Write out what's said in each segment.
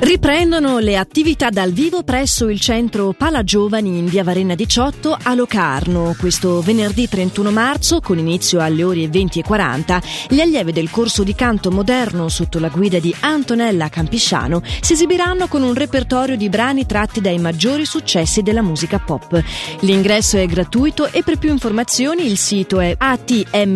Riprendono le attività dal vivo presso il centro Pala Giovani in via Varenna 18 a Locarno. Questo venerdì 31 marzo, con inizio alle ore 20.40, gli allievi del corso di canto moderno sotto la guida di Antonella Campisciano si esibiranno con un repertorio di brani tratti dai maggiori successi della musica pop. L'ingresso è gratuito e per più informazioni il sito è atmm.ch.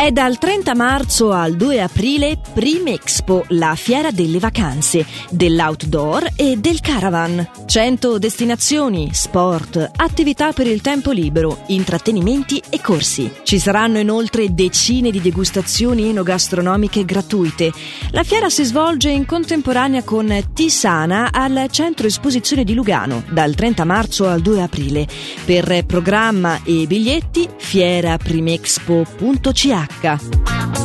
È dal 30 marzo al 2 aprile Prim Expo, la fiera delle vacanze, dell'outdoor e del caravan. 100 destinazioni, sport, attività per il tempo libero, intrattenimenti e corsi. Ci saranno inoltre decine di degustazioni enogastronomiche gratuite. La fiera si svolge in contemporanea con Tisana al centro esposizione di Lugano, dal 30 marzo al 2 aprile. Per programma e biglietti fierakrimexpo.ch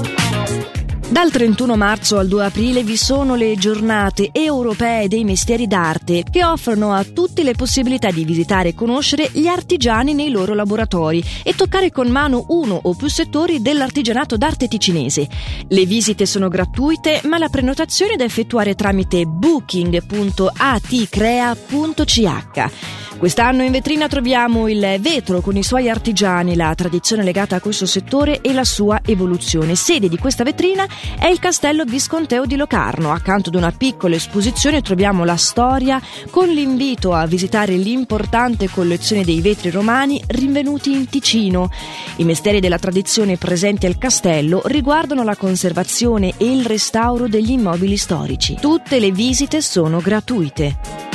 dal 31 marzo al 2 aprile vi sono le giornate europee dei mestieri d'arte che offrono a tutti le possibilità di visitare e conoscere gli artigiani nei loro laboratori e toccare con mano uno o più settori dell'artigianato d'arte ticinese. Le visite sono gratuite ma la prenotazione è da effettuare tramite booking.atcrea.ch. Quest'anno in vetrina troviamo il vetro con i suoi artigiani, la tradizione legata a questo settore e la sua evoluzione. Sede di questa vetrina è il Castello Visconteo di Locarno. Accanto ad una piccola esposizione troviamo la storia con l'invito a visitare l'importante collezione dei vetri romani rinvenuti in Ticino. I misteri della tradizione presenti al castello riguardano la conservazione e il restauro degli immobili storici. Tutte le visite sono gratuite.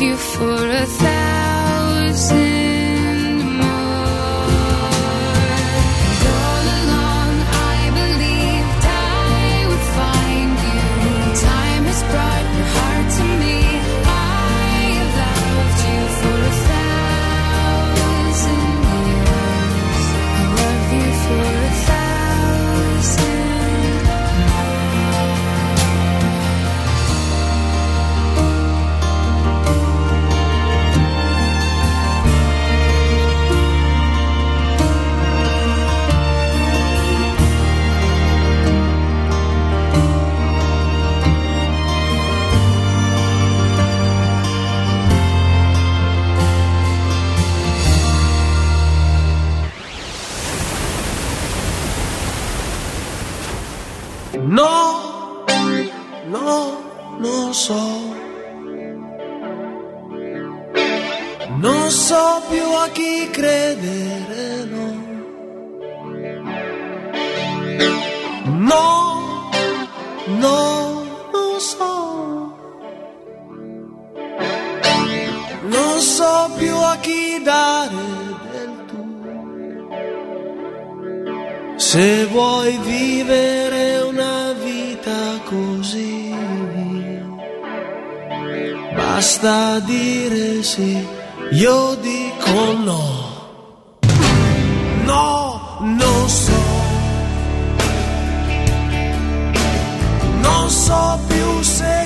you for a thousand Non so più a chi credere, no. No, no, non so. Non so più a chi dare del tuo. Se vuoi vivere una vita così, basta dire sì io dico no, no, non so, non so più se...